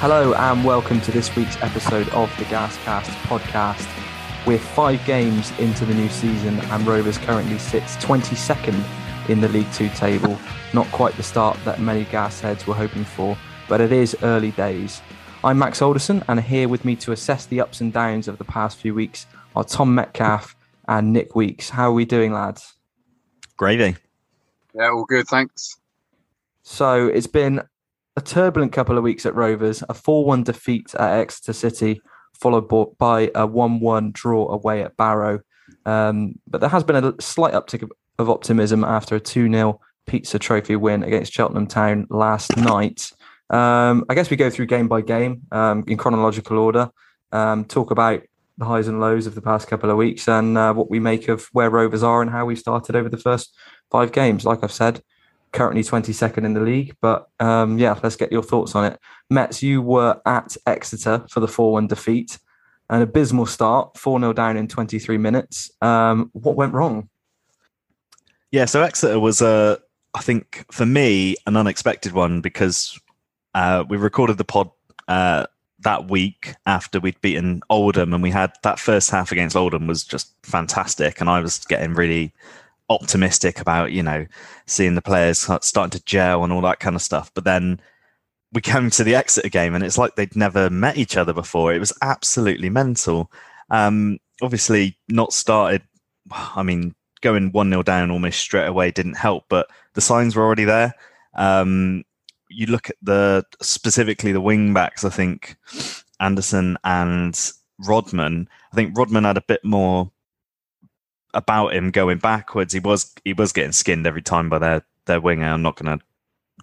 Hello and welcome to this week's episode of the Gascast podcast. We're five games into the new season and Rovers currently sits 22nd in the League Two table. Not quite the start that many gas heads were hoping for, but it is early days. I'm Max Alderson and here with me to assess the ups and downs of the past few weeks are Tom Metcalf and Nick Weeks. How are we doing, lads? Gravy. Yeah, all good, thanks. So it's been a turbulent couple of weeks at Rovers, a 4 1 defeat at Exeter City, followed by a 1 1 draw away at Barrow. Um, but there has been a slight uptick of, of optimism after a 2 0 Pizza Trophy win against Cheltenham Town last night. Um, I guess we go through game by game um, in chronological order, um, talk about the highs and lows of the past couple of weeks and uh, what we make of where Rovers are and how we started over the first five games. Like I've said, currently 22nd in the league. But um, yeah, let's get your thoughts on it. Mets, you were at Exeter for the 4 1 defeat. An abysmal start, 4 0 down in 23 minutes. Um, what went wrong? Yeah, so Exeter was, uh, I think, for me, an unexpected one because uh, we recorded the pod uh, that week after we'd beaten Oldham, and we had that first half against Oldham was just fantastic. And I was getting really optimistic about you know seeing the players starting to gel and all that kind of stuff. But then we came to the Exeter game, and it's like they'd never met each other before. It was absolutely mental. Um, obviously, not started. I mean, going one 0 down almost straight away didn't help, but the signs were already there. Um, you look at the specifically the wing backs. I think Anderson and Rodman. I think Rodman had a bit more about him going backwards. He was he was getting skinned every time by their their winger. I'm not going to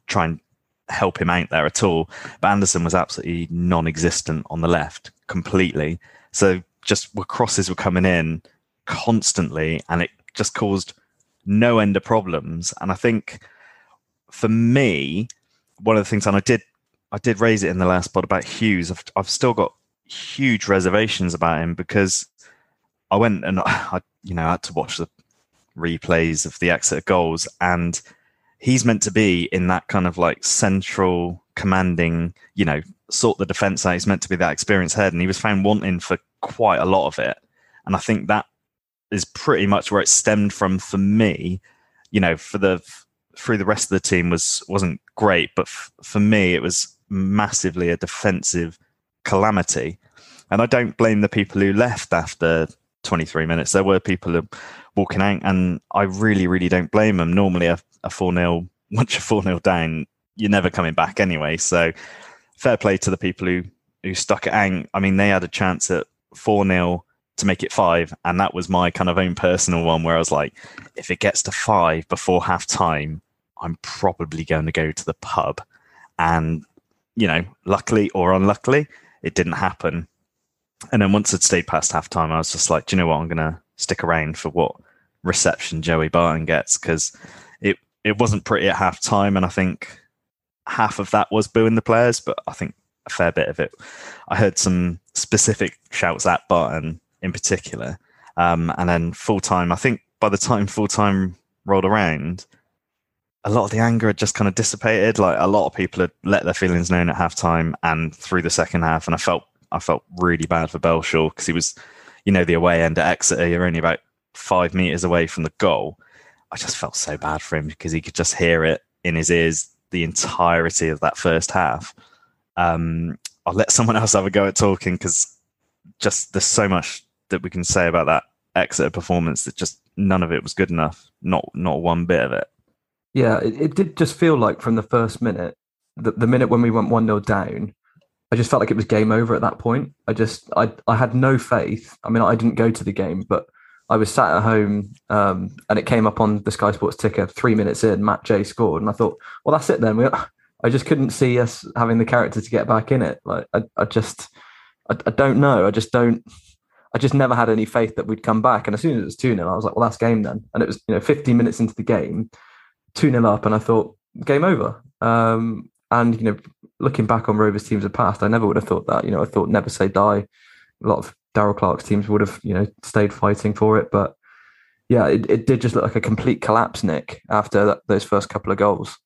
try and help him out there at all. But Anderson was absolutely non-existent on the left completely. So just where crosses were coming in constantly, and it just caused no end of problems. And I think for me, one of the things, and I did I did raise it in the last pod about Hughes. I've, I've still got huge reservations about him because I went and I, you know, had to watch the replays of the Exeter goals, and he's meant to be in that kind of like central commanding, you know, sort the defense out. He's meant to be that experienced head, and he was found wanting for quite a lot of it. And I think that is pretty much where it stemmed from for me. You know, for the through the rest of the team was wasn't great, but f- for me it was massively a defensive calamity. And I don't blame the people who left after 23 minutes. There were people walking out, and I really, really don't blame them. Normally, a, a 4 0, once you're 4 0 down, you're never coming back anyway. So, fair play to the people who, who stuck it out. I mean, they had a chance at 4 0 to make it five. And that was my kind of own personal one where I was like, if it gets to five before half time, I'm probably going to go to the pub. And, you know, luckily or unluckily, it didn't happen. And then once it stayed past halftime, I was just like, do you know what? I'm going to stick around for what reception Joey Barton gets because it, it wasn't pretty at halftime. And I think half of that was booing the players, but I think a fair bit of it. I heard some specific shouts at Barton in particular. Um, and then full time, I think by the time full time rolled around, a lot of the anger had just kind of dissipated. Like a lot of people had let their feelings known at halftime and through the second half. And I felt I felt really bad for Belshaw because he was, you know, the away end at Exeter. You're only about five meters away from the goal. I just felt so bad for him because he could just hear it in his ears the entirety of that first half. Um, I'll let someone else have a go at talking because just there's so much that we can say about that Exeter performance that just none of it was good enough. Not not one bit of it. Yeah, it, it did just feel like from the first minute, the, the minute when we went 1 0 down, I just felt like it was game over at that point. I just I I had no faith. I mean, I didn't go to the game, but I was sat at home um, and it came up on the Sky Sports ticker three minutes in. Matt Jay scored, and I thought, well, that's it then. We, I just couldn't see us having the character to get back in it. Like I, I just I, I don't know. I just don't. I just never had any faith that we'd come back. And as soon as it was 2 0, I was like, well, that's game then. And it was, you know, 15 minutes into the game, 2 0 up, and I thought, game over. Um, and, you know, looking back on Rovers teams of past, I never would have thought that. You know, I thought never say die. A lot of Darrell Clarke's teams would have, you know, stayed fighting for it. But yeah, it, it did just look like a complete collapse, Nick, after that, those first couple of goals.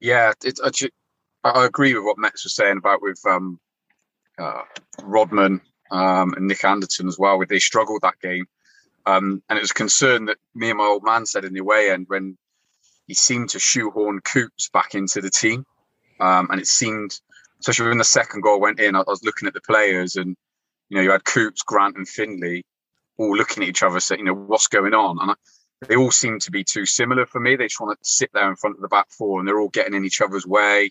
Yeah, it, I agree with what Mets was saying about with um, uh, Rodman um, and Nick Anderton as well. Where they struggled that game, um, and it was a concern that me and my old man said in the away end when he seemed to shoehorn Coutts back into the team, um, and it seemed, especially when the second goal went in, I, was looking at the players, and you know you had Coutts, Grant, and Finley all looking at each other, saying, you know, what's going on, and I, they all seem to be too similar for me. They just want to sit there in front of the back four, and they're all getting in each other's way.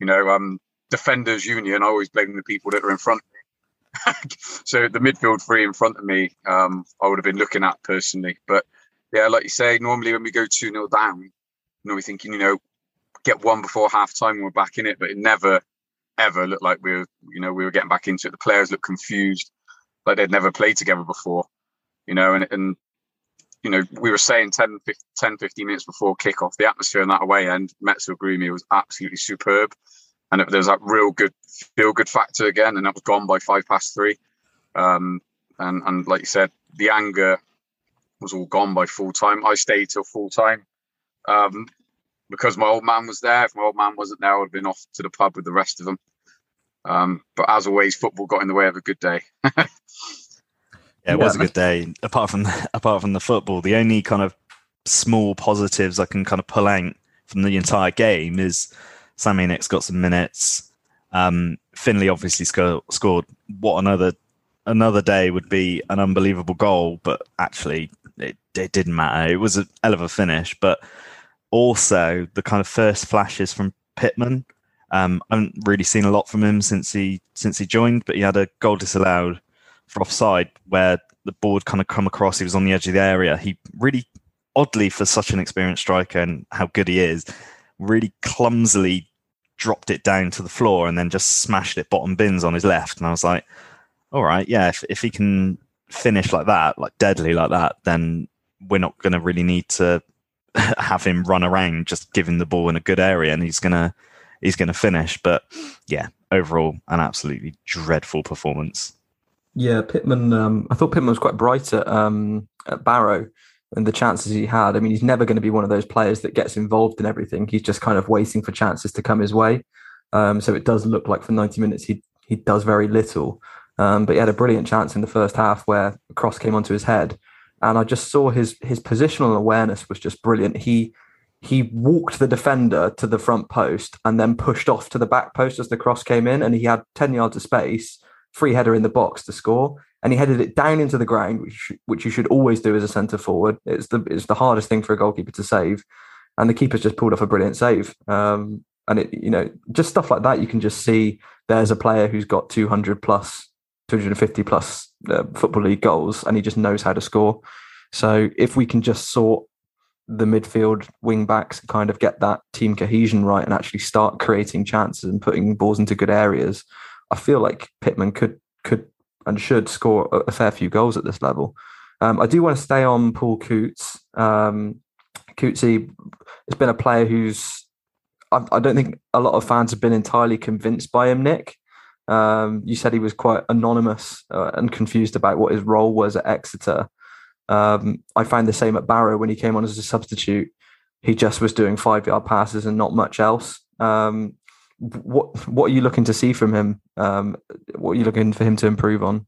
You know, um, defenders union. I always blame the people that are in front of me. so the midfield three in front of me, um, I would have been looking at personally. But yeah, like you say, normally when we go two 0 down, we're thinking, you know, get one before half time and we're back in it. But it never, ever looked like we were, you know, we were getting back into it. The players looked confused, like they'd never played together before. You know, and and you know, we were saying 10, 15, 10, 15 minutes before kickoff, the atmosphere in that away end, Mets agree me, was absolutely superb. And there was that real good feel good factor again, and that was gone by five past three. Um, and, and like you said, the anger was all gone by full time. I stayed till full time um, because my old man was there. If my old man wasn't there, I would have been off to the pub with the rest of them. Um, but as always, football got in the way of a good day. Yeah, it yeah, was a good day. Apart from the, apart from the football, the only kind of small positives I can kind of pull out from the entire game is Sammy Nick's got some minutes. Um, Finley obviously sco- scored. What another another day would be an unbelievable goal, but actually it, didn't matter. It was a hell of a finish, but also the kind of first flashes from Pitman. Um, I haven't really seen a lot from him since he since he joined, but he had a goal disallowed for offside where the board kind of come across. He was on the edge of the area. He really, oddly for such an experienced striker and how good he is, really clumsily dropped it down to the floor and then just smashed it bottom bins on his left. And I was like, all right, yeah, if, if he can finish like that, like deadly like that, then we're not going to really need to have him run around just giving the ball in a good area and he's going to he's to finish but yeah overall an absolutely dreadful performance yeah, Pitman. Um, I thought Pitman was quite bright at, um, at Barrow and the chances he had. I mean, he's never going to be one of those players that gets involved in everything. He's just kind of waiting for chances to come his way. Um, so it does look like for 90 minutes he he does very little. Um, but he had a brilliant chance in the first half where a cross came onto his head, and I just saw his his positional awareness was just brilliant. He he walked the defender to the front post and then pushed off to the back post as the cross came in, and he had 10 yards of space free header in the box to score, and he headed it down into the ground, which which you should always do as a centre forward. It's the it's the hardest thing for a goalkeeper to save, and the keeper's just pulled off a brilliant save. Um, and it you know just stuff like that, you can just see there's a player who's got 200 plus, 250 plus uh, football league goals, and he just knows how to score. So if we can just sort the midfield wing backs kind of get that team cohesion right and actually start creating chances and putting balls into good areas, I feel like Pitman could could and should score a, fair few goals at this level. Um, I do want to stay on Paul Coutts. Um, Couttsy has been a player who's I, I, don't think a lot of fans have been entirely convinced by him. Nick, um, you said he was quite anonymous uh, and confused about what his role was at Exeter. Um, I found the same at Barrow when he came on as a substitute. He just was doing five yard passes and not much else. Um, what what are you looking to see from him? Um, what are you looking for him to improve on?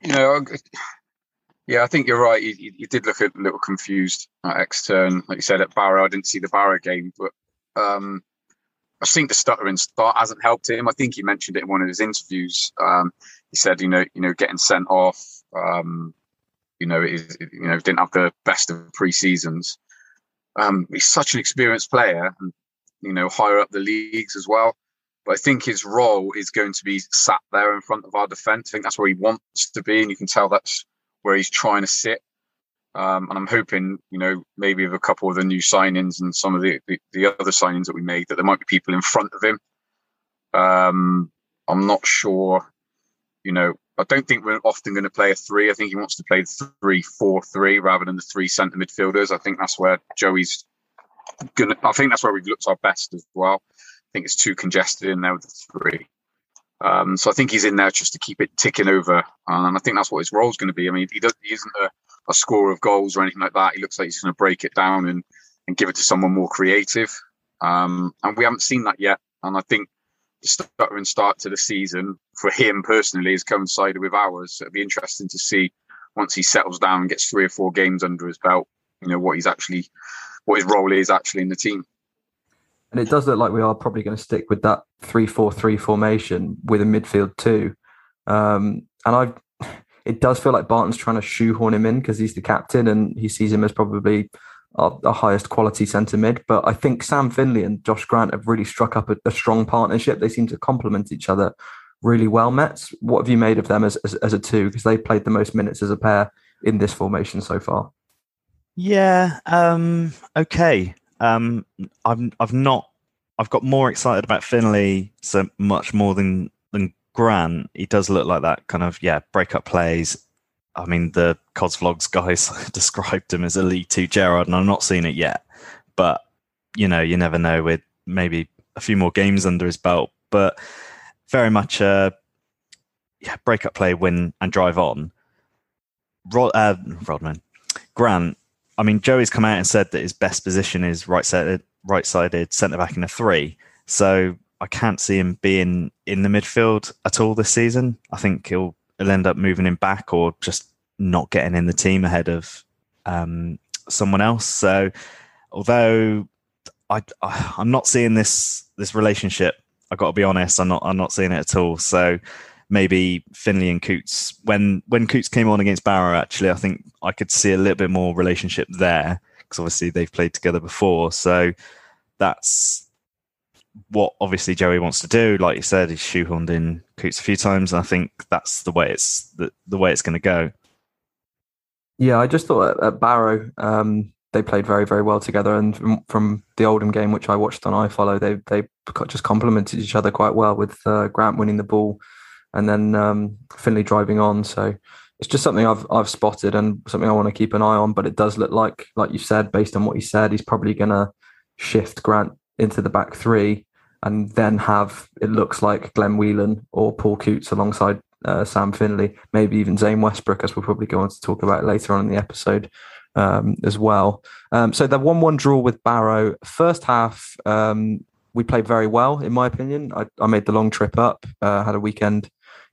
You know, yeah, I think you're right. You, you did look a little confused at Exeter, like you said at Barrow. I didn't see the Barrow game, but um, I think the stuttering start hasn't helped him. I think he mentioned it in one of his interviews. Um, he said, you know, you know, getting sent off. Um, you know, is you know didn't have the best of pre seasons. Um, he's such an experienced player, and you know, higher up the leagues as well. But I think his role is going to be sat there in front of our defence. I think that's where he wants to be, and you can tell that's where he's trying to sit. Um, and I'm hoping, you know, maybe with a couple of the new signings and some of the, the, the other signings that we made, that there might be people in front of him. Um, I'm not sure, you know, I don't think we're often going to play a three. I think he wants to play the three, four, three rather than the three centre midfielders. I think that's where Joey's gonna. I think that's where we've looked our best as well. I think it's too congested in there with the three. Um, so I think he's in there just to keep it ticking over, and I think that's what his role is going to be. I mean, he, does, he isn't a, a scorer of goals or anything like that. He looks like he's going to break it down and, and give it to someone more creative. um, and we haven't seen that yet. And I think the stuttering start to the season for him personally has coincided with ours. So it'll be interesting to see once he settles down and gets three or four games under his belt, you know, what he's actually, what his role is actually in the team. And it does look like we are probably going to stick with that three-four-three formation with a midfield too. Um, and I, it does feel like Barton's trying to shoehorn him in because he's the captain and he sees him as probably our, our highest quality centre mid. But I think Sam Finley and Josh Grant have really struck up a, a strong partnership. They seem to complement each other really well. Mets, what have you made of them as as, as a two? Because they played the most minutes as a pair in this formation so far. Yeah. Um, okay. Um, I'm. I've not. I've got more excited about Finley so much more than than Grant. He does look like that kind of yeah breakup plays. I mean, the Cods Vlogs guys described him as a League Two Gerrard, and I'm not seen it yet. But you know, you never know with maybe a few more games under his belt. But very much a yeah, breakup play, win and drive on. Rod, uh, Rodman, Grant. I mean, Joey's come out and said that his best position is right sided, right sided centre back in a three. So I can't see him being in the midfield at all this season. I think he'll, he'll end up moving him back or just not getting in the team ahead of um, someone else. So although I, I I'm not seeing this this relationship I got to be honest, I'm not I'm not seeing it at all. So maybe Finley and Coutts when when Coutts came on against Barrow, actually, I think I could see a little bit more relationship there because obviously they've played together before. So that's what obviously Joey wants to do. Like you said, he's shoehorned in Coutts a few times, and I think that's the way it's the, the way it's going to go. Yeah, I just thought at, at Barrow, um, they played very very well together. And from, from, the Oldham game, which I watched on iFollow, they they just complemented each other quite well with uh, Grant winning the ball, and then um, Finley driving on. So it's just something I've I've spotted and something I want to keep an eye on. But it does look like, like you said, based on what he said, he's probably going to shift Grant into the back three, and then have it looks like Glenn Whelan or Paul Coutts alongside uh, Sam Finley, maybe even Zane Westbrook, as we'll probably go on to talk about later on in the episode um, as well. Um, so the one-one draw with Barrow. First half, um, we played very well, in my opinion. I, I made the long trip up. Uh, had a weekend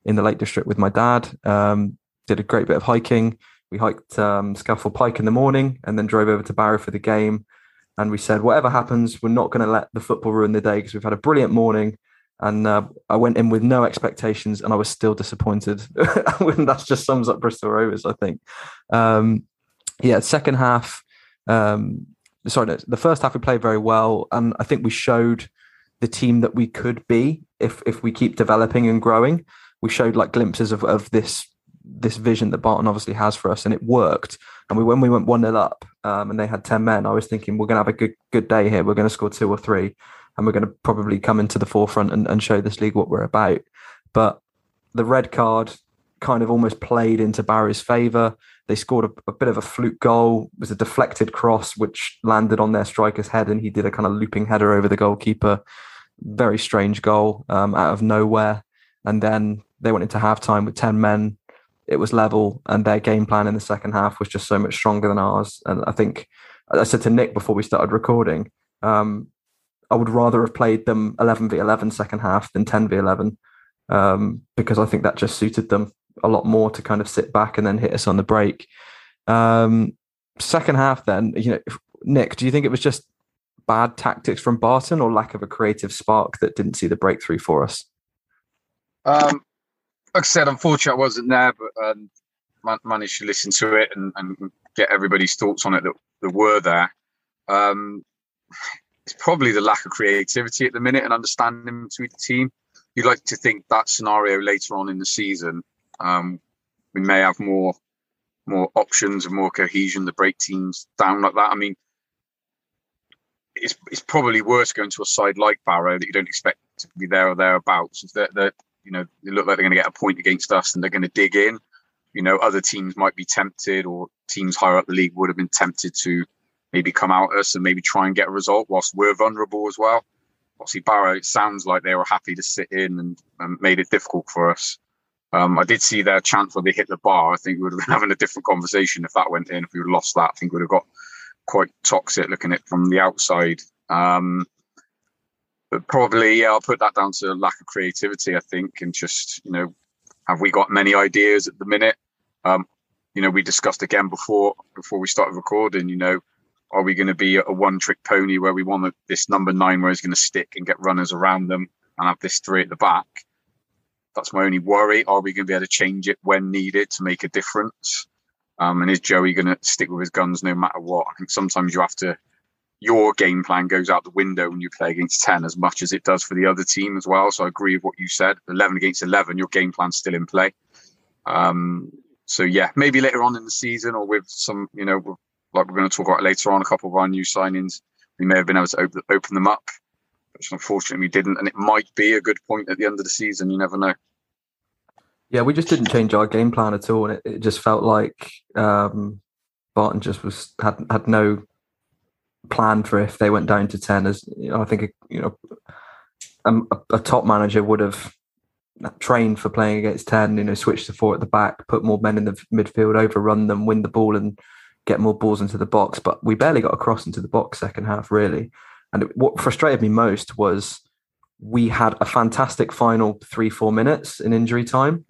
in the Lake District with my dad. Um, did a great bit of hiking. We hiked um, Scafell Pike in the morning and then drove over to Barrow for the game. And we said, whatever happens, we're not going to let the football ruin the day because we've had a brilliant morning. And uh, I went in with no expectations, and I was still disappointed. that just sums up Bristol Rovers, I think. Um, yeah, second half. Um, sorry, the first half we played very well, and I think we showed the team that we could be if if we keep developing and growing. We showed like glimpses of, of this this vision that Barton obviously has for us, and it worked. And we when we went one 0 up, um, and they had ten men, I was thinking we're going to have a good good day here. We're going to score two or three, and we're going to probably come into the forefront and, and show this league what we're about. But the red card kind of almost played into Barrow's favour. They scored a, a, bit of a fluke goal. It was a deflected cross which landed on their striker's head, and he did a kind of looping header over the goalkeeper. Very strange goal um, out of nowhere. And then they went into halftime with ten men. It was level, and their game plan in the second half was just so much stronger than ours. And I think I said to Nick before we started recording, um, I would rather have played them 11 v 11 second half than 10 v 11 um, because I think that just suited them a lot more to kind of sit back and then hit us on the break. Um, second half, then, you know, Nick, do you think it was just bad tactics from Barton or lack of a creative spark that didn't see the breakthrough for us? Um, like I said, unfortunately, I wasn't there, but um, managed to listen to it and, and, get everybody's thoughts on it that, that were there. Um, it's probably the lack of creativity at the minute and understanding between the team. You'd like to think that scenario later on in the season um, we may have more more options and more cohesion to break teams down like that. I mean, it's it's probably worse going to a side like Barrow that you don't expect to be there or thereabouts. You know they look like they're going to get a point against us and they're going to dig in. You know, other teams might be tempted, or teams higher up the league would have been tempted to maybe come out us and maybe try and get a result whilst we're vulnerable as well. Obviously, Barrow, it sounds like they were happy to sit in and, and made it difficult for us. Um, I did see their chance where they hit the bar. I think we would have been having a different conversation if that went in. If we lost that, I think we would have got quite toxic looking at it from the outside. Um, but probably, yeah, I'll put that down to lack of creativity, I think, and just, you know, have we got many ideas at the minute? Um, you know, we discussed again before before we started recording, you know, are we going to be a one trick pony where we want this number nine where he's going to stick and get runners around them and have this three at the back? That's my only worry. Are we going to be able to change it when needed to make a difference? Um, and is Joey going to stick with his guns no matter what? I think sometimes you have to, your game plan goes out the window when you play against 10 as much as it does for the other team as well. So I agree with what you said. 11 against 11, your game plan's still in play. Um, so yeah, maybe later on in the season or with some, you know, like we're going to talk about later on, a couple of our new signings, we may have been able to open, open them up, which unfortunately we didn't. And it might be a good point at the end of the season. You never know. Yeah, we just didn't change our game plan at all, and it, it just felt like um, Barton just was had had no plan for if they went down to ten. As you know, I think you know um, a, a, top manager would have trained for playing against ten. You know, switch to four at the back, put more men in the midfield, overrun them, win the ball, and get more balls into the box. But we barely got across into the box second half, really. And it, what frustrated me most was we had a fantastic final three four minutes in injury time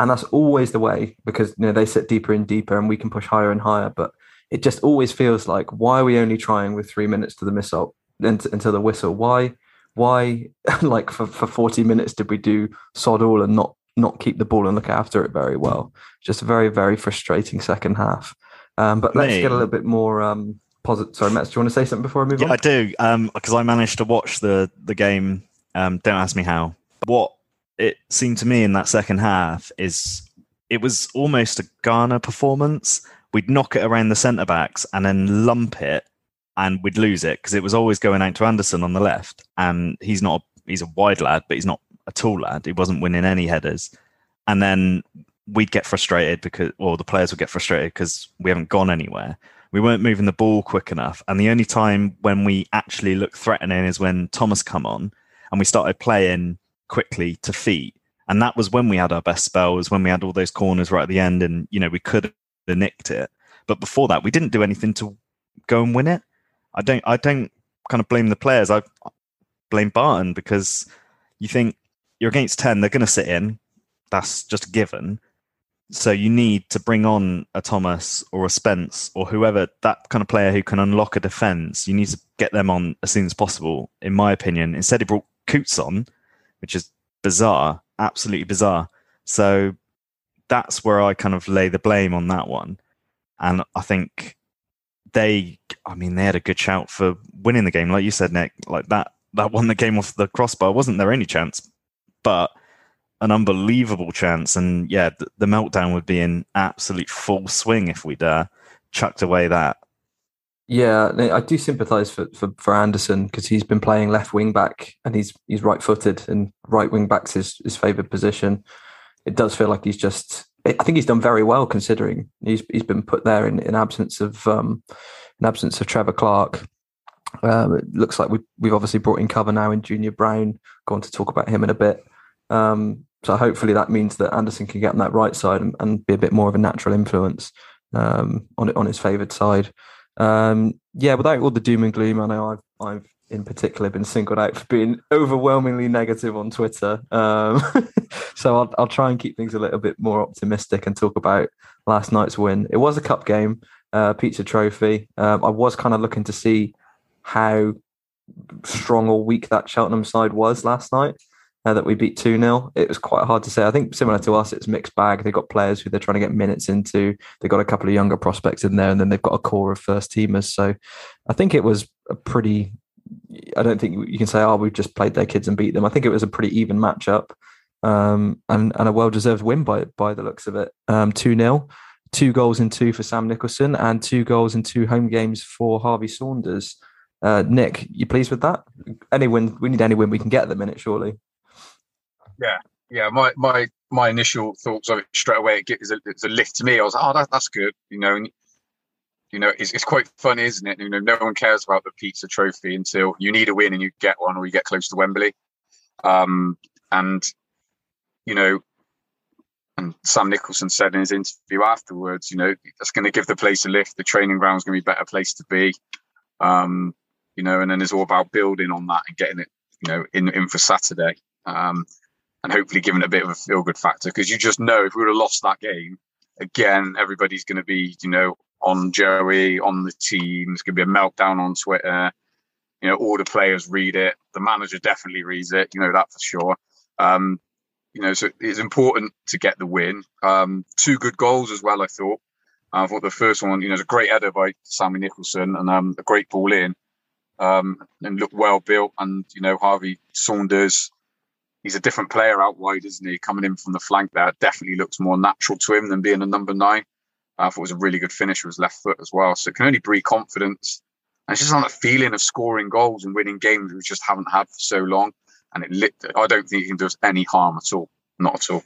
and that's always the way because you know they sit deeper and deeper and we can push higher and higher but it just always feels like why are we only trying with three minutes to the missile until the whistle why why like for, for 40 minutes did we do sod all and not not keep the ball and look after it very well just a very very frustrating second half um, but let's get a little bit more um, positive sorry Matt, do you want to say something before I move on? yeah, on I do because um, I managed to watch the the game um, don't ask me how what it seemed to me in that second half is it was almost a Ghana performance. We'd knock it around the centre backs and then lump it, and we'd lose it because it was always going out to Anderson on the left, and he's not he's a wide lad, but he's not a tall lad. He wasn't winning any headers, and then we'd get frustrated because, or the players would get frustrated because we haven't gone anywhere. We weren't moving the ball quick enough, and the only time when we actually looked threatening is when Thomas come on and we started playing quickly to feet. And that was when we had our best spells, when we had all those corners right at the end, and you know we could have nicked it. But before that, we didn't do anything to go and win it. I don't. I don't kind of blame the players. I blame Barton because you think you're against ten, they're going to sit in. That's just a given. So you need to bring on a Thomas or a Spence or whoever that kind of player who can unlock a defence. You need to get them on as soon as possible, in my opinion. Instead, he brought Coutts on, which is bizarre, absolutely bizarre. So that's where I kind of lay the blame on that one. And I think they, I mean, they had a good shout for winning the game. Like you said, Nick, like that, that won the game off the crossbar. wasn't their only chance, but an unbelievable chance. And yeah, the, the meltdown would be in absolute full swing if we'd uh, chucked away that. Yeah, I do sympathise for, for, for Anderson because he's been playing left wing back and he's he's right footed and right wing back's his, his favoured position. It does feel like he's just. I think he's done very well considering he's he's been put there in, in absence of um, in absence of Trevor Clarke. Um, it looks like we we've obviously brought in cover now in Junior Brown. Going to talk about him in a bit. Um, so hopefully that means that Anderson can get on that right side and, and be a bit more of a natural influence um, on on his favoured side. Um, yeah, without all the doom and gloom, I know I've, I've in particular been singled out for being overwhelmingly negative on Twitter. Um, so I'll, I'll try and keep things a little bit more optimistic and talk about last night's win. It was a cup game, uh, pizza trophy. Um, I was kind of looking to see how strong or weak that Cheltenham side was last night uh, that we beat 2 0. It was quite hard to say. I think similar to us, it's mixed bag. They've got players who they're trying to get minutes into. They've got a couple of younger prospects in there, and then they've got a core of first teamers. So I think it was a pretty, I don't think you can say, oh, we've just played their kids and beat them. I think it was a pretty even matchup um, and, and a well deserved win by, by the looks of it. Um, 2 0. Two goals in two for Sam Nicholson and two goals in two home games for Harvey Saunders. Uh, Nick, you pleased with that? Any win, we need any win we can get at the minute, surely. Yeah, yeah. My my my initial thoughts of it straight away it gives a, it's a lift to me. I was like, oh, that, that's good. You know, and you know, it's, it's quite funny, isn't it? You know, no one cares about the pizza trophy until you need a win and you get one, or you get close to Wembley. Um, and you know, and Sam Nicholson said in his interview afterwards, you know, that's going to give the place a lift. The training ground's going to be a better place to be. Um, you know, and then it's all about building on that and getting it you know, in in for Saturday, um, and hopefully giving it a bit of a feel good factor because you just know if we would have lost that game, again, everybody's going to be, you know, on Joey, on the team. It's going to be a meltdown on Twitter. You know, all the players read it. The manager definitely reads it. You know that for sure. Um, you know, so it's important to get the win. Um, two good goals as well. I thought. I thought the first one, you know, was a great header by Sammy Nicholson and um, a great ball in, um, and looked well built. And you know, Harvey Saunders, he's a different player out wide, isn't he? Coming in from the flank there, definitely looks more natural to him than being a number nine. I thought it was a really good finish with his left foot as well. So it can only breed confidence. And it's just on a feeling of scoring goals and winning games we just haven't had for so long. And it lit, I don't think it can do us any harm at all. Not at all.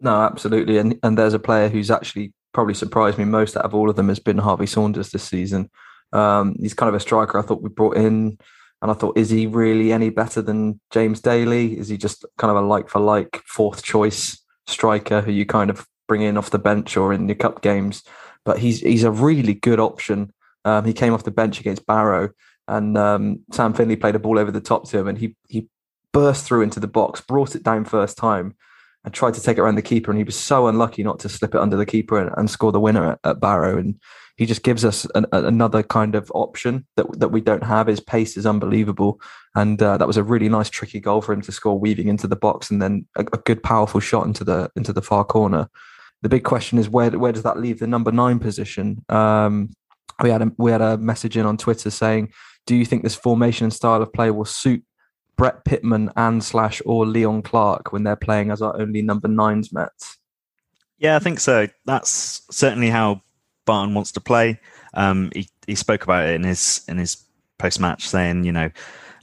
No, absolutely. And and there's a player who's actually probably surprised me most out of all of them has been Harvey Saunders this season. Um, he's kind of a striker I thought we brought in, and I thought, is he really any better than James Daly? Is he just kind of a like for like fourth choice striker who you kind of bring in off the bench or in the cup games? But he's he's a really good option. Um, he came off the bench against Barrow, and um, Sam Finley played a ball over the top to him, and he he burst through into the box, brought it down first time, and tried to take it around the keeper. And he was so unlucky not to slip it under the keeper and, and score the winner at, at, Barrow. And he just gives us an, another kind of option that that we don't have. His pace is unbelievable, and uh, that was a really nice, tricky goal for him to score, weaving into the box, and then a, a good, powerful shot into the into the far corner. The big question is where where does that leave the number nine position? Um, we had a, we had a message in on Twitter saying, "Do you think this formation and style of play will suit Brett Pitman and slash or Leon Clarke when they're playing as our only number nines Mets?" Yeah, I think so. That's certainly how Barton wants to play. Um, he he spoke about it in his in his post match, saying, you know,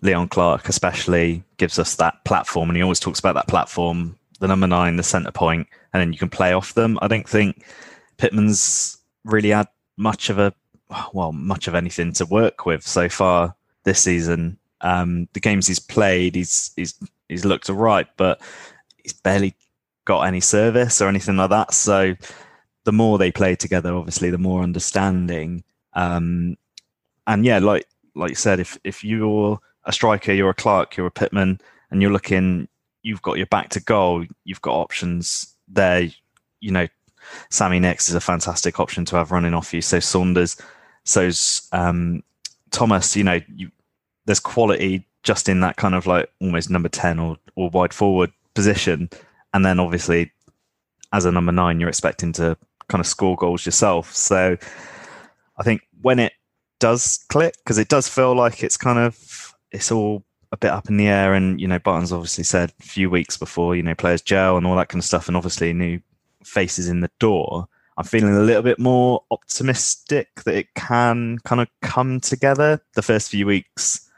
Leon Clarke especially gives us that platform, and he always talks about that platform, the number nine, the centre point, and then you can play off them. I don't think Pitman's really had much of a well, much of anything to work with so far this season. Um, the games he's played, he's he's he's looked alright, but he's barely got any service or anything like that. So the more they play together, obviously, the more understanding. Um, and yeah, like like you said, if if you're a striker, you're a Clarke, you're a Pitman, and you're looking, you've got your back to goal, you've got options there. You know, Sammy Nix is a fantastic option to have running off you. So Saunders, so's um, Thomas. You know, you, there's quality just in that kind of like almost number ten or or wide forward position, and then obviously as a number nine, you're expecting to kind of score goals yourself. So I think when it does click, because it does feel like it's kind of it's all a bit up in the air, and you know, Barton's obviously said a few weeks before, you know, players gel and all that kind of stuff, and obviously new faces in the door. I'm feeling a little bit more optimistic that it can kind of come together. The first few weeks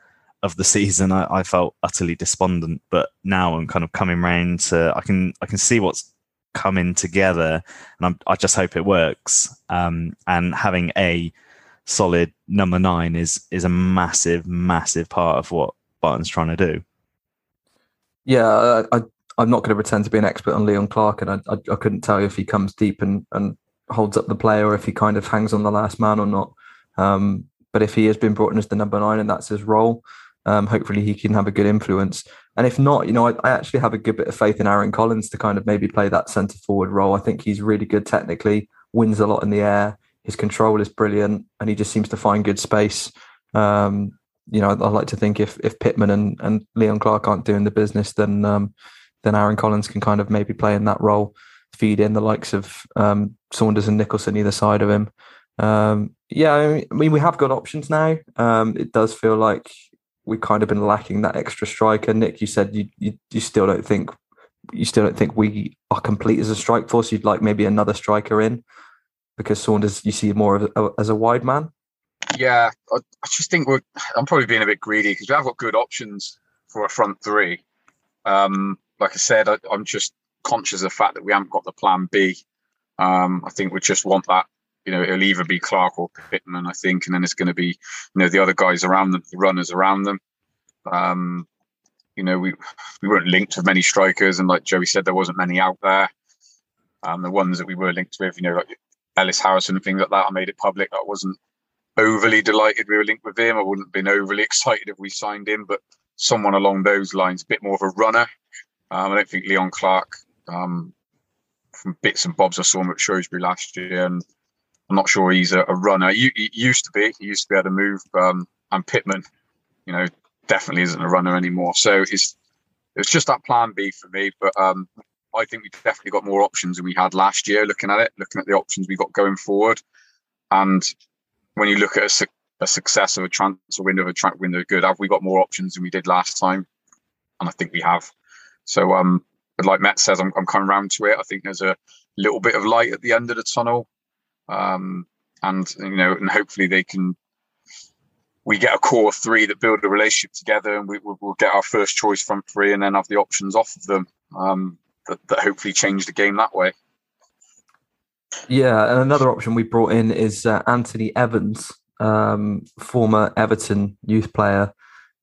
of the season, I, I felt utterly despondent, but now I'm kind of coming round to I can I can see what's coming together, and I'm, i just hope it works. Um, and having a solid number nine is is a massive, massive part of what Barton's trying to do. Yeah, I, I'm not going to pretend to be an expert on Leon Clarke, and I, I, I, couldn't tell you if he comes deep and, and holds up the play or if he kind of hangs on the last man or not. Um, but if he has been brought in as the number nine and that's his role, um, hopefully he can have a good influence. And if not, you know, I, I, actually have a good bit of faith in Aaron Collins to kind of maybe play that centre forward role. I think he's really good technically, wins a lot in the air. His control is brilliant, and he just seems to find good space. Um, you know, I'd, like to think if if Pitman and, and Leon Clarke aren't doing the business, then um, then Aaron Collins can kind of maybe play in that role, feed in the likes of um, Saunders and Nicholson either side of him. Um, yeah, I mean, we have got options now. Um, it does feel like we've kind of been lacking that extra striker. Nick, you said you, you, you still don't think you still don't think we are complete as a strike force. You'd like maybe another striker in because Saunders you see more of as a wide man. Yeah, I, I just think we're. I'm probably being a bit greedy because we have got good options for a front three. Um, like I said, I, am just conscious of the fact that we haven't got the plan B. Um, I think we just want that you know, it'll either be Clarke or Pitman, I think, and then it's going to be, you know, the other guys around them, the runners around them. Um, you know, we we weren't linked with many strikers, and like Joey said, there wasn't many out there. Um, the ones that we were linked with, you know, like Ellis Harrison and things like that, I made it public. That wasn't overly delighted we were linked with him. I wouldn't have been overly excited if we signed him, but someone along those lines, a bit more of a runner. Um, I don't think Leon Clarke, um, from bits and bobs I saw him at Shrewsbury last year, and I'm not sure he's a, a runner. He, he, used to be. He used to be able to move. Um, and Pitman, you know, definitely isn't a runner anymore. So it's it's just that plan B for me. But um, I think we've definitely got more options than we had last year. Looking at it, looking at the options we've got going forward, and when you look at a, su- a success of a transfer window, of a transfer window, good. Have we got more options than we did last time? And I think we have. So, um, but like Matt says, I'm, I'm coming around to it. I think there's a little bit of light at the end of the tunnel, um, and you know, and hopefully they can. We get a core three that build a relationship together, and we, will get our first choice front three, and then have the options off of them um, that, that hopefully change the game that way. Yeah, and another option we brought in is uh, Anthony Evans, um, former Everton youth player.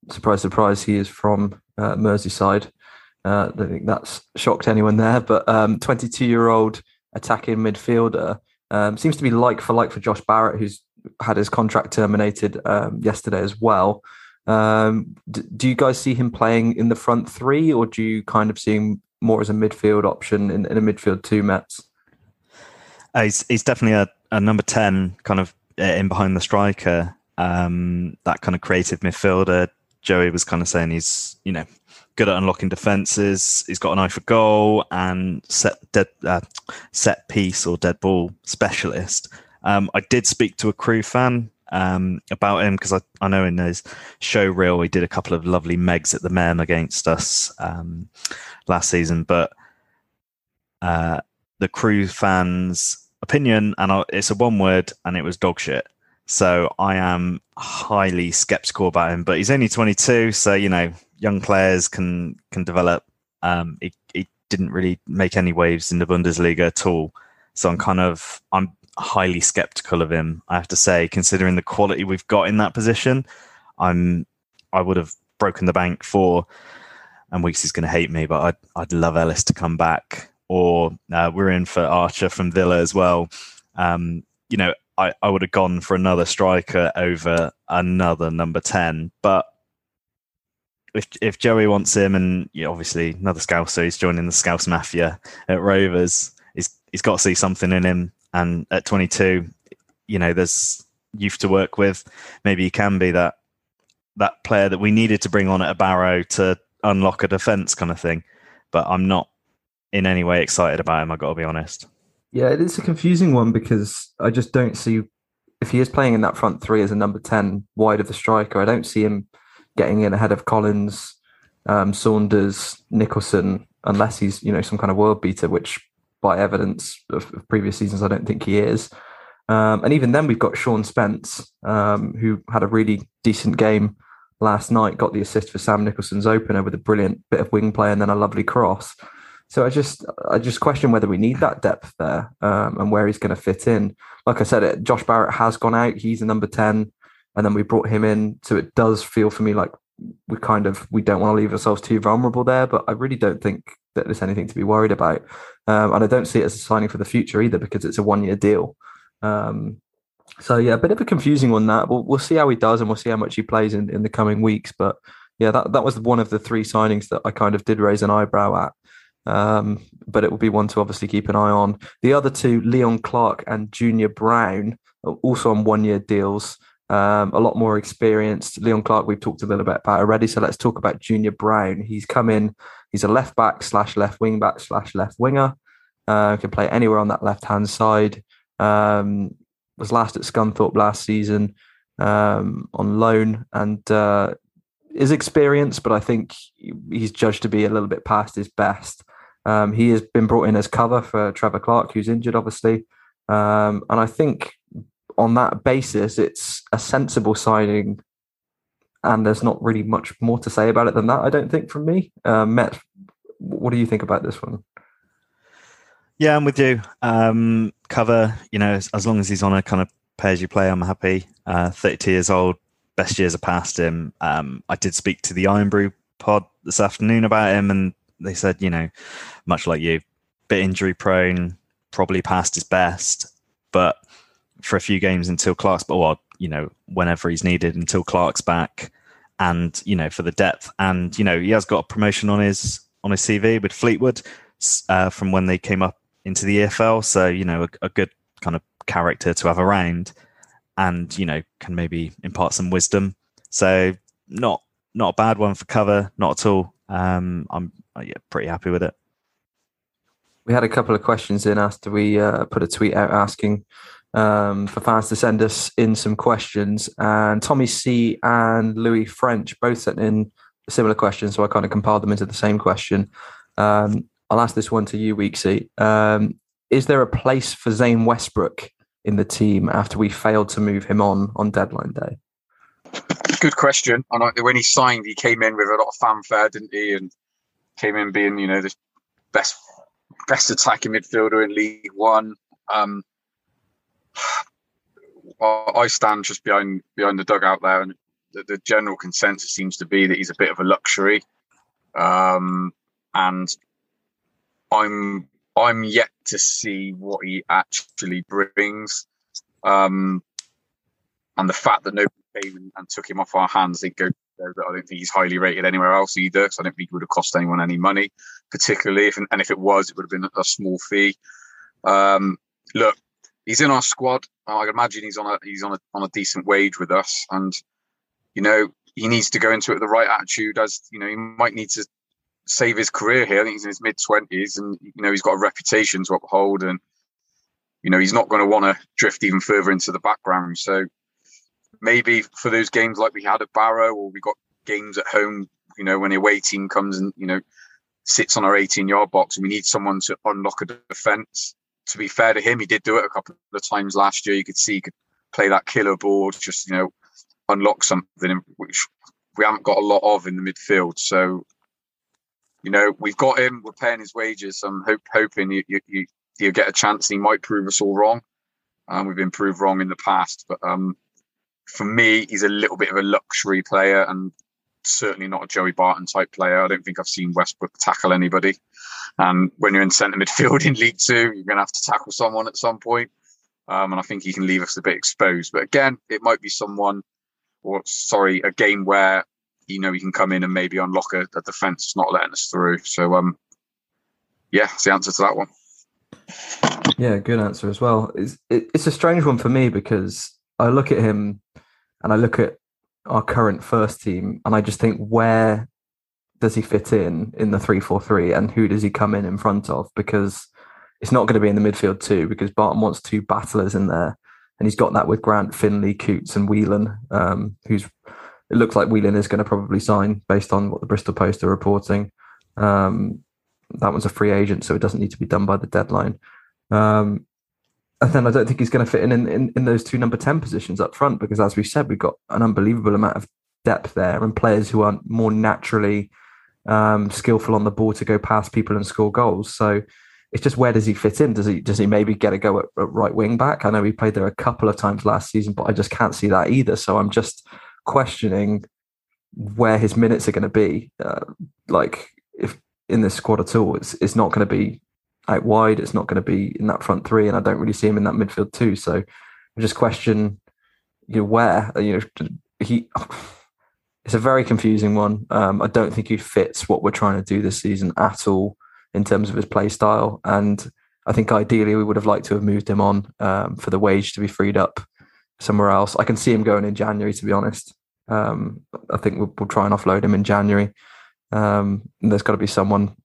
Surprise, surprise, he is from uh, Merseyside. Uh, I don't think that's shocked anyone there, but 22 um, year old attacking midfielder um, seems to be like for like for Josh Barrett, who's had his contract terminated um, yesterday as well. Um, d- do you guys see him playing in the front three, or do you kind of see him more as a midfield option in, in a midfield two Mets? Uh, he's, he's definitely a, a number 10 kind of uh, in behind the striker, um, that kind of creative midfielder. Joey was kind of saying he's, you know, good at unlocking defenses. He's got an eye for goal and set dead uh, set piece or dead ball specialist. Um, I did speak to a Crewe fan um, about him because I, I know in his show reel he did a couple of lovely megs at the men against us um, last season, but uh, the Crewe fans opinion, and it's a one word, and it was dog shit. So I am highly skeptical about him. But he's only 22, so you know, young players can can develop. Um, he, he didn't really make any waves in the Bundesliga at all. So I'm kind of I'm highly skeptical of him. I have to say, considering the quality we've got in that position, I'm I would have broken the bank for. And Weeks is going to hate me, but I'd I'd love Ellis to come back or uh, we're in for Archer from Villa as well. Um, you know, I, I would have gone for another striker over another number 10. But if if Joey wants him, and know, obviously another Scouser, he's joining the Scouse Mafia at Rovers, he's, he's got to see something in him. And at 22, you know, there's youth to work with. Maybe he can be that that player that we needed to bring on at a Barrow to unlock a defence kind of thing. But I'm not in any way excited about him. I got to be honest. Yeah, it is a confusing one because I just don't see if he is playing in that front three as a number ten wide of the striker. I don't see him getting in ahead of Collins, um, Saunders, Nicholson, unless he's you know some kind of world beater, which by evidence of, of previous seasons I don't think he is. Um, and even then, we've got Sean Spence, um, who had a really decent game last night, got the assist for Sam Nicholson's opener with a brilliant bit of wing play and then a lovely cross. So I just I just question whether we need that depth there um, and where he's going to fit in. Like I said, Josh Barrett has gone out. He's a number ten, and then we brought him in. So it does feel for me like we kind of we don't want to leave ourselves too vulnerable there. But I really don't think that there's anything to be worried about, um, and I don't see it as a signing for the future either because it's a one year deal. Um, so yeah, a bit of a confusing one that. We'll we'll see how he does and we'll see how much he plays in, in the coming weeks. But yeah, that that was one of the three signings that I kind of did raise an eyebrow at. Um, but it will be one to obviously keep an eye on. The other two, Leon Clarke and Junior Brown, also on one year deals. Um, a lot more experienced. Leon Clarke, we've talked a little bit about already. So let's talk about Junior Brown. He's come in, he's a left back slash left wing back slash left winger. Uh, can play anywhere on that left hand side. Um, was last at Scunthorpe last season um, on loan and uh, is experienced, but I think he's judged to be a little bit past his best. Um, he has been brought in as cover for Trevor Clarke, who's injured, obviously. Um, and I think on that basis, it's a sensible signing. And there's not really much more to say about it than that, I don't think, from me. Uh, Met, what do you think about this one? Yeah, I'm with you. Um, cover, you know, as, as, long as he's on a kind of pay as you play, I'm happy. Uh, 32 years old, best years are past him. Um, I did speak to the Iron Brew pod this afternoon about him, and they said, you know, much like you, bit injury prone, probably past his best, but for a few games until Clarke's, but well, you know, whenever he's needed until Clarke's back, and you know, for the depth. And you know, he has got a promotion on his on his CV with Fleetwood uh, from when they came up into the EFL. So you know, a, a good kind of character to have around, and you know, can maybe impart some wisdom. So not not a bad one for cover, not at all. Um, I'm yeah, pretty happy with it. We had a couple of questions in after we uh, put a tweet out asking um, for fans to send us in some questions. And Tommy C and Louis French both sent in similar questions, so I kind of compiled them into the same question. Um, I'll ask this one to you, Weeksy. Um, is there a place for Zane Westbrooke in the team after we failed to move him on on deadline day? Good question. And when he signed, he came in with a lot of fanfare, didn't he? And came in being, you know, the best best attacking midfielder in League One. Um, I stand just behind behind the dugout there, and the, the, general consensus seems to be that he's a bit of a luxury. Um, and I'm I'm yet to see what he actually brings. Um, and the fact that nobody came and, and took him off our hands, they go. I don't think he's highly rated anywhere else either. So I don't think he would have cost anyone any money, particularly if and if it was, it would have been a small fee. Um, look, he's in our squad. I imagine he's on a he's on a on a decent wage with us, and you know he needs to go into it with the right attitude. As you know, he might need to save his career here. I think he's in his mid twenties, and you know he's got a reputation to uphold, and you know he's not going to want to drift even further into the background. So maybe for those games like we had at Barrow, or we got games at home, you know, when the away team comes and you know sits on our 18 yard box, and we need someone to unlock a defence. To be fair to him, he did do it a couple of times last year. You could see he could play that killer ball, just you know, unlock something which we haven't got a lot of in the midfield. So you know, we've got him. We're paying his wages. I'm hope, hoping you, you, you, will get a chance. He might prove us all wrong. Um, we've been proved wrong in the past, but um, for me, he's a little bit of a luxury player and certainly not a Joey Barton type player. I don't think I've seen Westbrooke tackle anybody. And when you're in centre midfield in League Two, you're going to have to tackle someone at some point. Um, and I think he can leave us a bit exposed. But again, it might be someone, or sorry, a game where you know he can come in and maybe unlock a, a defence that's not letting us through. So um, yeah, that's the answer to that one. Yeah, good answer as well. It's it, it's a strange one for me because I look at him and I look at our current first team and I just think where does he fit in in the three four three and who does he come in in front of because it's not going to be in the midfield too because Barton wants two battlers in there and he's got that with Grant, Finley, Coutts, and Whelan, um, who's it looks like Whelan is going to probably sign based on what the Bristol Post are reporting. Um, that one's a free agent, so it doesn't need to be done by the deadline. Um, and then I don't think he's going to fit in, in, in in those two number ten positions up front because, as we said, we've got an unbelievable amount of depth there and players who are more naturally um, skillful on the ball to go past people and score goals. So it's just where does he fit in? Does he does he maybe get a go at, at right wing back? I know he played there a couple of times last season, but I just can't see that either. So I'm just questioning where his minutes are going to be. Uh, like if in this squad at all, it's it's not going to be out wide. It's not going to be in that front three, and I don't really see him in that midfield too. So I just question, you know, where you know he. It's a very confusing one. Um, I don't think he fits what we're trying to do this season at all in terms of his play style. And I think ideally we would have liked to have moved him on um, for the wage to be freed up somewhere else. I can see him going in January, to be honest. Um, I think we'll, we'll, try and offload him in January. Um, there's got to be someone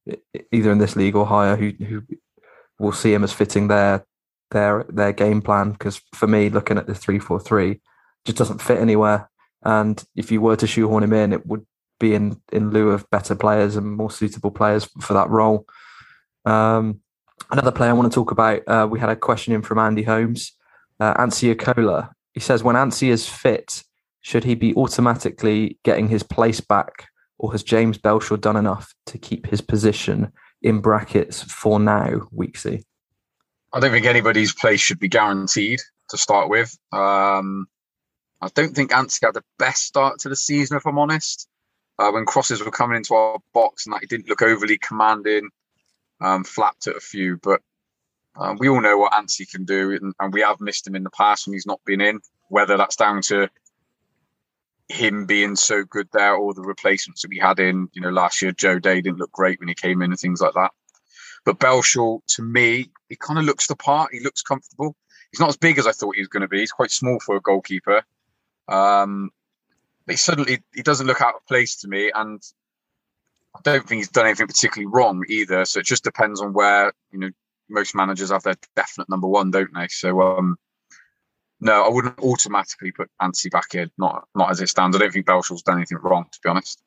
either in this league or higher who who will see him as fitting their their their game plan. Because for me, looking at the three four three, just doesn't fit anywhere. And if you were to shoehorn him in, it would be in in lieu of better players and more suitable players for that role. Um, another player I want to talk about. Uh, we had a question in from Andy Holmes. Uh, Anssi Jaakkola he says when Anssi is fit, should he be automatically getting his place back, or has James Belshaw done enough to keep his position in brackets for now, Weeksy? I don't think anybody's place should be guaranteed to start with. Um, I don't think Anssi had the best start to the season, if I'm honest. Uh, when crosses were coming into our box and that he didn't look overly commanding, um, flapped at a few. But um, we all know what Anssi can do, and, and, we have missed him in the past when he's not been in. whether that's down to him being so good there or the replacements that we had in, you know, last year, Joe Day didn't look great when he came in and things like that. But Belshaw, to me, he kind of looks the part. He looks comfortable. He's not as big as I thought he was going to be. He's quite small for a goalkeeper. Um, but he suddenly he doesn't look out of place to me, and I don't think he's done anything particularly wrong either. So it just depends on where you know most managers have their definite number one, don't they? So um, no, I wouldn't automatically put Anssi back in. Not not as it stands. I don't think Belshaw's done anything wrong, to be honest.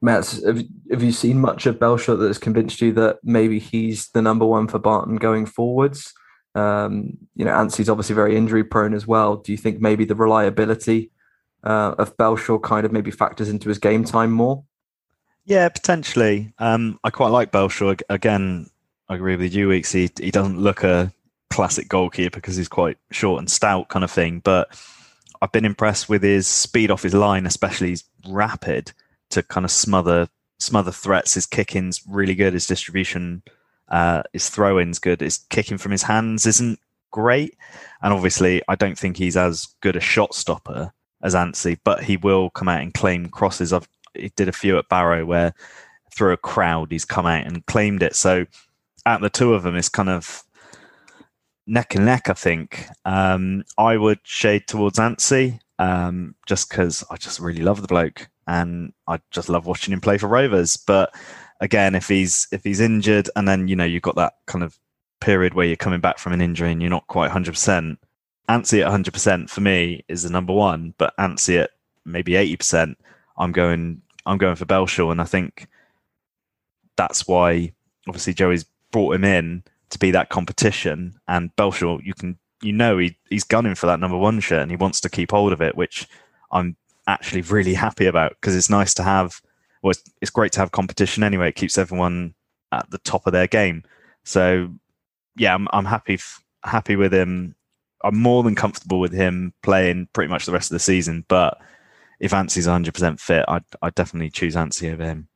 Matt, have, have you seen much of Belshaw that has convinced you that maybe he's the number one for Barton going forwards? Um, you know, Anssi's obviously very injury prone as well. Do you think maybe the reliability uh, of Belshaw kind of maybe factors into his game time more? Yeah, potentially. Um, I quite like Belshaw. Again, I agree with you, Weeks. He, he doesn't look a classic goalkeeper because he's quite short and stout kind of thing. But I've been impressed with his speed off his line, especially he's rapid to kind of smother smother threats. His kicking's really good. His distribution, uh, his throw-in's good. His kicking from his hands isn't great, and obviously I don't think he's as good a shot stopper as Anssi, but he will come out and claim crosses. I've he did a few at Barrow where through a crowd he's come out and claimed it. So at the two of them, it's kind of neck and neck. I think um, I would shade towards Anssi um, just because I just really love the bloke and I just love watching him play for Rovers. But again, if he's if he's injured and then you know you've got that kind of period where you're coming back from an injury and you're not quite 100 percent Anssi at 100% for me is the number one, but Anssi at maybe 80%, I'm going I'm going for Belshaw, and I think that's why obviously Joey's brought him in to be that competition. And Belshaw, you can you know he he's gunning for that number one shirt, and he wants to keep hold of it, which I'm actually really happy about because it's nice to have. Well, it's, it's great to have competition anyway. It keeps everyone at the top of their game. So yeah, I'm I'm happy happy with him I'm more than comfortable with him playing pretty much the rest of the season. But if Anssi's 100% fit, I'd, I'd definitely choose Anstey over him.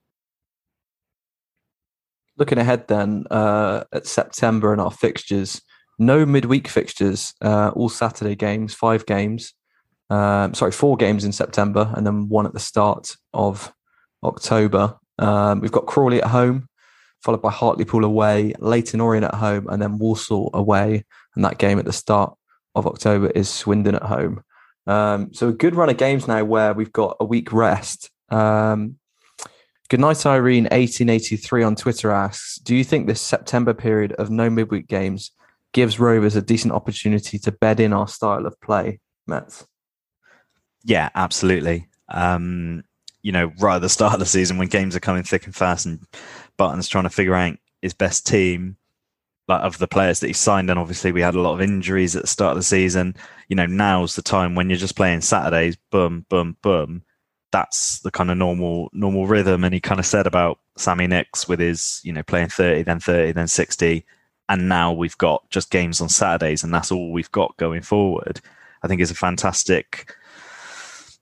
Looking ahead then uh, at September and our fixtures, no midweek fixtures, uh, all Saturday games, five games. Um, sorry, four games in September and then one at the start of October. Um, we've got Crawley at home, followed by Hartlepool away, Leyton Orient at home, and then Walsall away. And that game at the start of October is Swindon at home. Um, so a good run of games now where we've got a week rest. Um, good night, Irene. 1883 on Twitter asks, do you think this September period of no midweek games gives Rovers a decent opportunity to bed in our style of play, Mets? Yeah, absolutely. Um, you know, right at the start of the season when games are coming thick and fast and Barton's trying to figure out his best team, like of the players that he signed, and obviously we had a lot of injuries at the start of the season. You know, now's the time when you're just playing Saturdays, boom, boom, boom. That's the kind of normal normal rhythm. And he kind of said about Sammy Nicks with his, you know, playing 30, then 30, then 60. And now we've got just games on Saturdays, and that's all we've got going forward. I think is a fantastic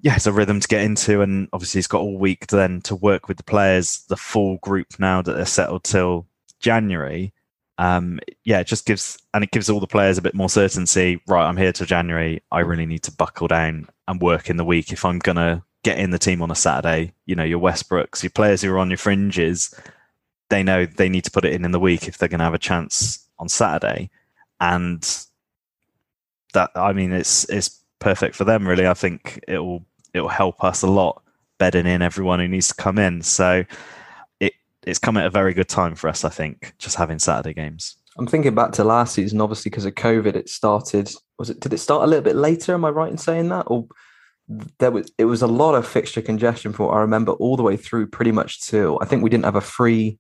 yeah, it's a rhythm to get into, and obviously he's got all week then to work with the players, the full group now that they're settled till January um, yeah, it just gives and it gives all the players a bit more certainty. Right, I'm here till January. I really need to buckle down and work in the week if I'm gonna get in the team on a Saturday. You know, your Westbrookes, your players who are on your fringes, they know they need to put it in in the week if they're gonna have a chance on Saturday, and that I mean, it's it's perfect for them. Really, I think it will it will help us a lot bedding in everyone who needs to come in. So it it's come at a very good time for us, I think, just having Saturday games. I'm thinking back to last season, obviously because of COVID, it started. Was it? Did it start a little bit later? Am I right in saying that? Or there was it was a lot of fixture congestion for what I remember all the way through, pretty much till I think we didn't have a free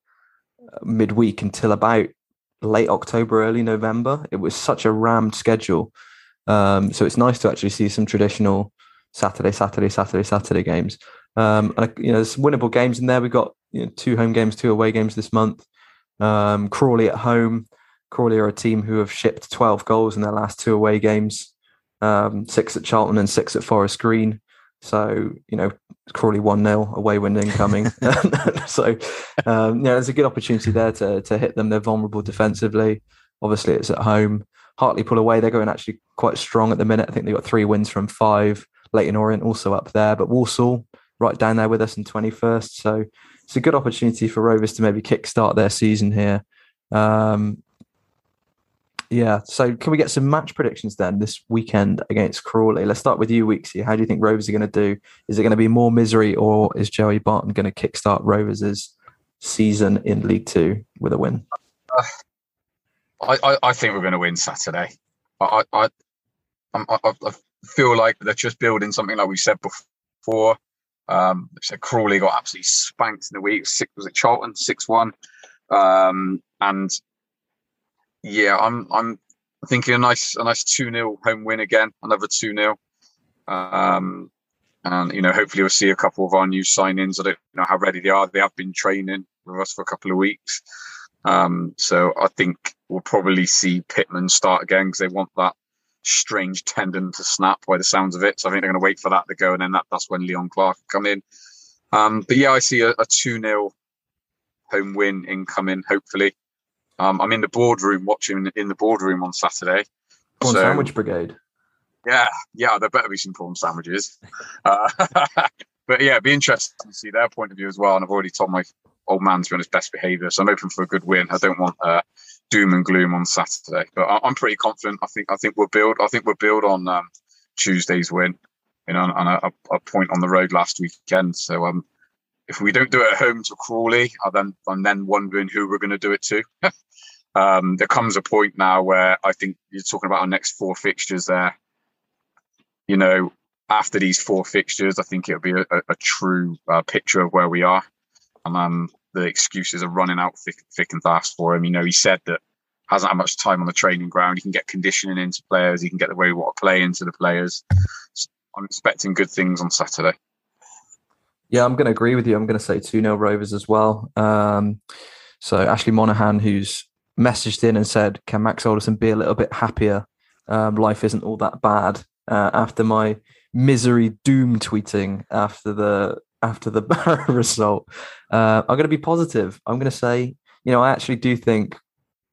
uh, midweek until about late October, early November. It was such a rammed schedule. Um, so it's nice to actually see some traditional Saturday, Saturday, Saturday, Saturday games. Um, and, you know, there's winnable games in there. We've got you know, two home games, two away games this month. Um, Crawley at home. Crawley are a team who have shipped 12 goals in their last two away games, um, six at Charlton and six at Forest Green. So, you know, Crawley 1 0 away win incoming. so, um, yeah, there's a good opportunity there to, to hit them. They're vulnerable defensively. Obviously, it's at home. Hartlepool away, they're going actually quite strong at the minute. I think they've got three wins from five. Leyton Orient also up there, but Walsall right down there with us in 21st. So it's a good opportunity for Rovers to maybe kickstart their season here. Um, yeah. So can we get some match predictions then this weekend against Crawley? Let's start with you, Weeksy. How do you think Rovers are going to do? Is it going to be more misery, or is Joey Barton going to kickstart Rovers' season in League Two with a win? Uh, I, I, I, think we're going to win Saturday. I, I, I, I feel like they're just building something like we said before. Um, said Crawley got absolutely spanked in the week. Six was it Charlton six one, um, and yeah, I'm I'm thinking a nice a nice two 0 home win again, another two 0 um, and you know hopefully we'll see a couple of our new signings. I don't know how ready they are. They have been training with us for a couple of weeks, um, so I think we'll probably see Pitman start again because they want that strange tendon to snap by the sounds of it. So I think they're going to wait for that to go, and then that, that's when Leon Clarke come in. Um, but yeah, I see a, a 2 0 home win incoming, hopefully. Um, I'm in the boardroom watching in the boardroom on Saturday. Prawn so, Sandwich Brigade. Yeah, yeah, there better be some prawn sandwiches. Uh, but yeah, it'd be interesting to see their point of view as well. And I've already told my old man to be on his best behaviour, so I'm open for a good win. I don't want uh, doom and gloom on Saturday. But I, am pretty confident. I think I think we'll build. I think we'll build on um, Tuesday's win, you know, on a, a, point on the road last weekend. So um, if we don't do it at home to Crawley, I then I'm then wondering who we're going to do it to. um, there comes a point now where I think you're talking about our next four fixtures there. You know, after these four fixtures, I think it'll be a, a, true uh, picture of where we are. And um, the excuses are running out thick, thick and fast for him. You know, he said that hasn't had much time on the training ground. He can get conditioning into players. He can get the way we want to play into the players. So I'm expecting good things on Saturday. Yeah, I'm going to agree with you. I'm going to say 2 0 Rovers as well. Um, so Ashley Monaghan, who's messaged in and said, Can Max Alderson be a little bit happier? Um, life isn't all that bad. Uh, after my misery doom tweeting after the after the Barrow result. Uh, I'm going to be positive. I'm going to say, you know, I actually do think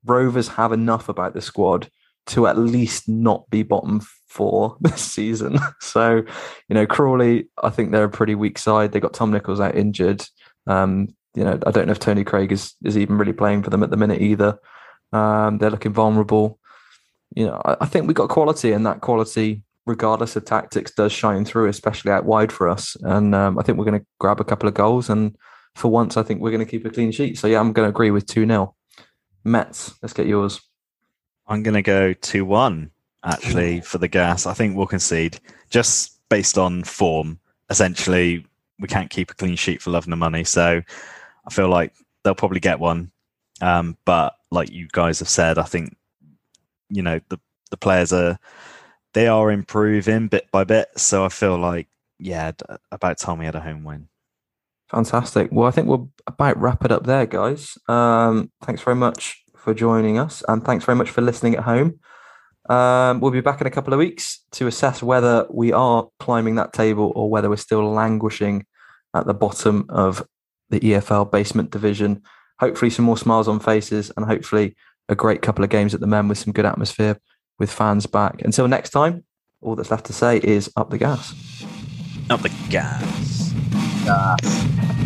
Rovers have enough about the squad to at least not be bottom four this season. so, you know, Crawley, I think they're a pretty weak side. They got Tom Nichols out injured. Um, you know, I don't know if Tony Craig is is even really playing for them at the minute either. Um, they're looking vulnerable. You know, I, I think we got quality, and that quality regardless of tactics, does shine through, especially out wide for us. And um, I think we're going to grab a couple of goals. And for once, I think we're going to keep a clean sheet. So, yeah, I'm going to agree with 2 0. Mets, let's get yours. I'm going to go 2 1, actually, for the gas. I think we'll concede just based on form. Essentially, we can't keep a clean sheet for love and money. So, I feel like they'll probably get one. Um, but like you guys have said, I think, you know, the, the players are they are improving bit by bit. So I feel like, yeah, about time we had a home win. Fantastic. Well, I think we'll about wrap it up there, guys. Um, thanks very much for joining us, and thanks very much for listening at home. Um, we'll be back in a couple of weeks to assess whether we are climbing that table or whether we're still languishing at the bottom of the EFL basement division. Hopefully, some more smiles on faces, and hopefully, a great couple of games at the Mem with some good atmosphere with fans back. Until next time, all that's left to say is up the gas. Up the gas. Gas.